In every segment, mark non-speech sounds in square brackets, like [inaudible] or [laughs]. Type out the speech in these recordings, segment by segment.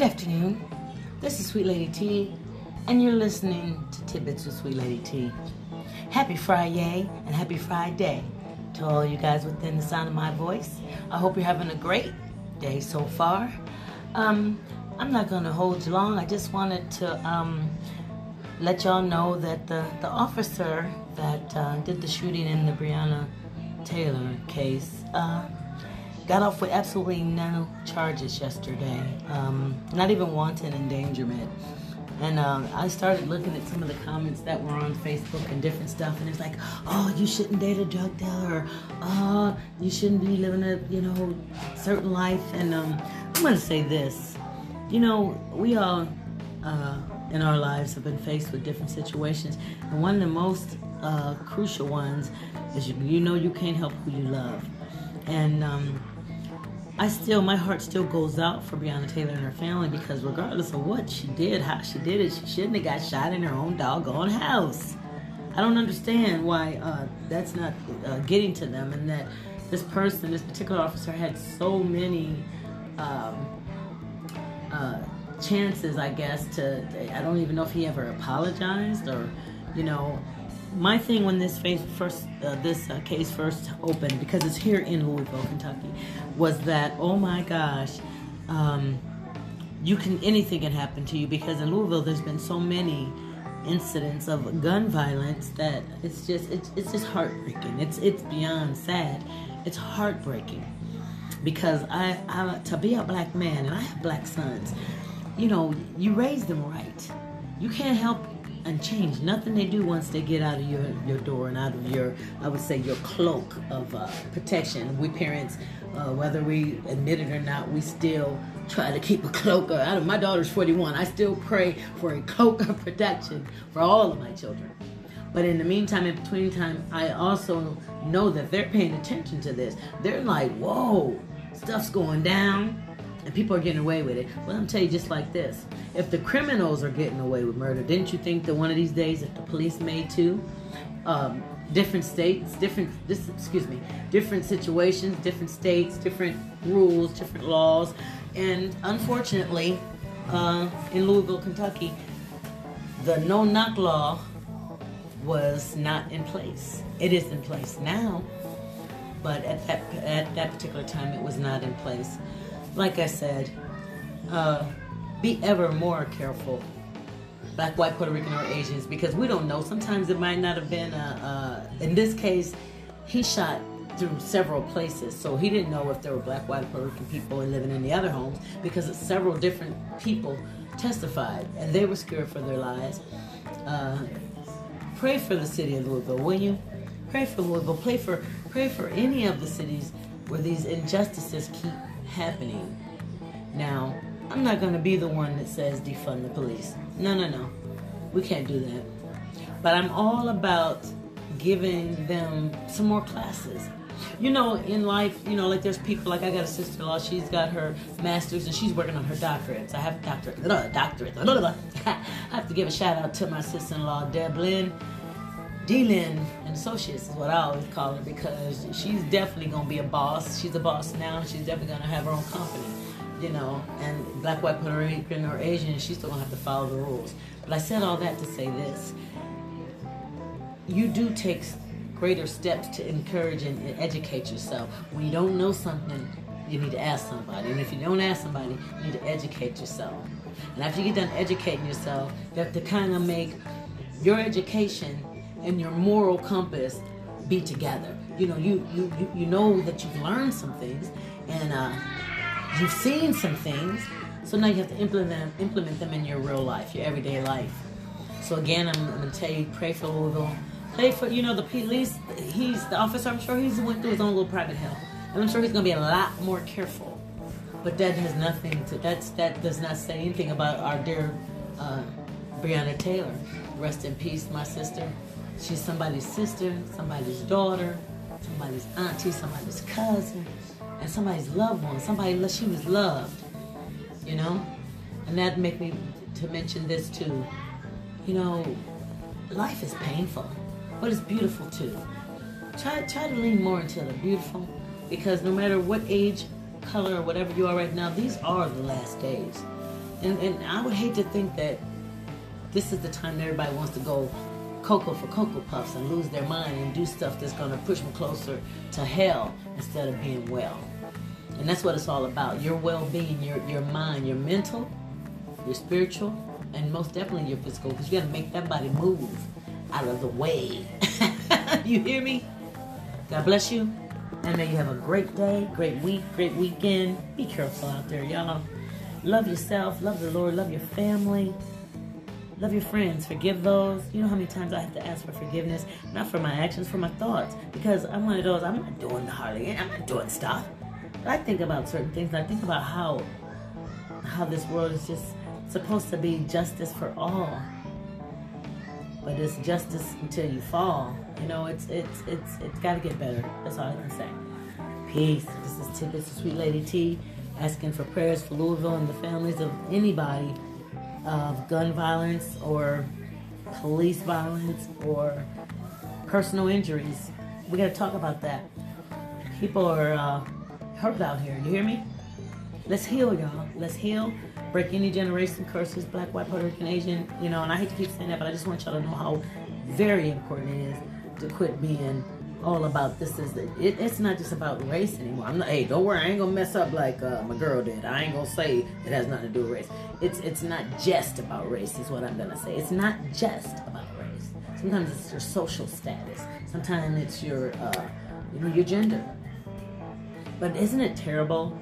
Good afternoon. This is Sweet Lady T, and you're listening to Tidbits with Sweet Lady T. Happy Friday and happy Friday to all you guys within the sound of my voice. I hope you're having a great day so far. Um, I'm not going to hold you long. I just wanted to um, let y'all know that the, the officer that uh, did the shooting in the Breonna Taylor case uh, got off with absolutely no charges yesterday, um, not even wanton endangerment. And um, I started looking at some of the comments that were on Facebook and different stuff, and it's like, oh, you shouldn't date a drug dealer, oh, you shouldn't be living a you know certain life. And um, I'm gonna say this, you know, we all uh, in our lives have been faced with different situations, and one of the most uh, crucial ones is you, you know you can't help who you love, and um, I still, my heart still goes out for Breonna Taylor and her family because regardless of what she did, how she did it, she shouldn't have got shot in her own doggone house. I don't understand why uh, that's not uh, getting to them and that this person, this particular officer, had so many um, uh, chances, I guess, to, I don't even know if he ever apologized or, you know, my thing when this first uh, this uh, case first opened because it's here in Louisville, Kentucky, was that oh my gosh, um, you can anything can happen to you because in Louisville there's been so many incidents of gun violence that it's just it's, it's just heartbreaking. It's it's beyond sad. It's heartbreaking because I, I to be a black man and I have black sons. You know, you raise them right. You can't help and change. Nothing they do once they get out of your, your door and out of your i would say your cloak of uh, protection. We parents uh, whether we admit it or not we still try to keep a cloak out of my daughter's 41 i still pray for a cloak of protection for all of my children. But in the meantime in between time i also know that they're paying attention to this. They're like whoa stuff's going down and people are getting away with it. Well, I'm tell you just like this: if the criminals are getting away with murder, didn't you think that one of these days, if the police made too, um, different states, different this excuse me, different situations, different states, different rules, different laws, and unfortunately, uh, in Louisville, Kentucky, the no knock law was not in place. It is in place now, but at that at that particular time, it was not in place like I said, uh, be ever more careful, black, white, Puerto Rican, or Asians, because we don't know. Sometimes it might not have been, a, a, in this case, he shot through several places, so he didn't know if there were black, white, Puerto Rican people living in the other homes because several different people testified and they were scared for their lives. Uh, pray for the city of Louisville, will you? Pray for Louisville. Pray for pray for any of the cities where these injustices keep happening. Now, I'm not going to be the one that says defund the police. No, no, no. We can't do that. But I'm all about giving them some more classes. You know, in life, you know, like there's people like I got a sister-in-law. She's got her master's and she's working on her doctorates. I have a doctorate, doctorate. [laughs] I have to give a shout out to my sister-in-law, Deb Lynn. D-Lynn and Associates is what I always call her because she's definitely gonna be a boss. She's a boss now. She's definitely gonna have her own company, you know. And black, white, Puerto Rican, or Asian, she's still gonna have to follow the rules. But I said all that to say this: you do take greater steps to encourage and educate yourself. When you don't know something, you need to ask somebody. And if you don't ask somebody, you need to educate yourself. And after you get done educating yourself, you have to kind of make your education and your moral compass be together. You know, you you you know that you've learned some things and uh, you've seen some things. So now you have to implement them, implement them in your real life, your everyday life. So again, I'm, I'm gonna tell you, pray for Louisville. Pray for you know the police. He's the officer. I'm sure he's went through his own little private hell, and I'm sure he's gonna be a lot more careful. But that has nothing to that's that does not say anything about our dear uh, Breonna Taylor. Rest in peace, my sister. She's somebody's sister, somebody's daughter, somebody's auntie, somebody's cousin, and somebody's loved one. Somebody she was loved, you know. And that make me to mention this too. You know, life is painful, but it's beautiful too. Try try to lean more into the beautiful, because no matter what age, color, or whatever you are right now, these are the last days. And, and I would hate to think that this is the time that everybody wants to go cocoa for cocoa puffs and lose their mind and do stuff that's going to push them closer to hell instead of being well. And that's what it's all about. Your well-being, your your mind, your mental, your spiritual, and most definitely your physical. Because you got to make that body move out of the way. [laughs] you hear me? God bless you. And may you have a great day, great week, great weekend. Be careful out there, y'all. Love yourself, love the Lord, love your family. Love your friends. Forgive those. You know how many times I have to ask for forgiveness? Not for my actions, for my thoughts. Because I'm one of those, I'm not doing hardly, I'm not doing stuff. But I think about certain things. I think about how how this world is just supposed to be justice for all. But it's justice until you fall. You know, it's it's it's it's gotta get better. That's all I can say. Peace. This is Tidbits, the Sweet Lady T, asking for prayers for Louisville and the families of anybody of gun violence or police violence or personal injuries. We got to talk about that. People are uh, hurt out here. You hear me? Let's heal, y'all. Let's heal. Break any generation curses, black, white, Puerto Rican, Asian. You know, and I hate to keep saying that, but I just want y'all to know how very important it is to quit being all about this is the, it, it's not just about race anymore. I'm not. Hey, don't worry. I ain't gonna mess up like uh, my girl did. I ain't gonna say it has nothing to do with race. It's it's not just about race. Is what I'm gonna say. It's not just about race. Sometimes it's your social status. Sometimes it's your uh, you know your gender. But isn't it terrible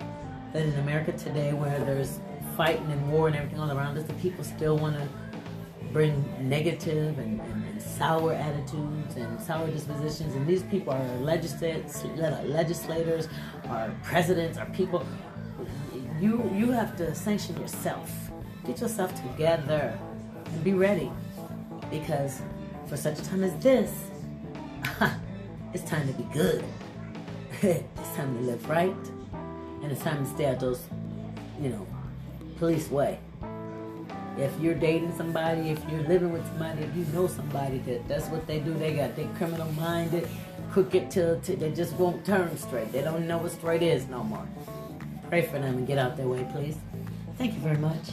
that in America today, where there's fighting and war and everything all around us, the people still want to bring negative and, and, and, sour attitudes and sour dispositions. And these people are legislators, legislators, are presidents, are people. You you have to sanction yourself. Get yourself together and be ready, because for such a time as this, [laughs] it's time to be good. [laughs] it's time to live right, and it's time to stay out those, you know, police way if you're dating somebody, if you're living with somebody, if you know somebody that that's what they do, they got they criminal minded, crooked till, till they just won't turn straight. They don't know what straight is no more. Pray for them and get out their way, please. Thank you very much.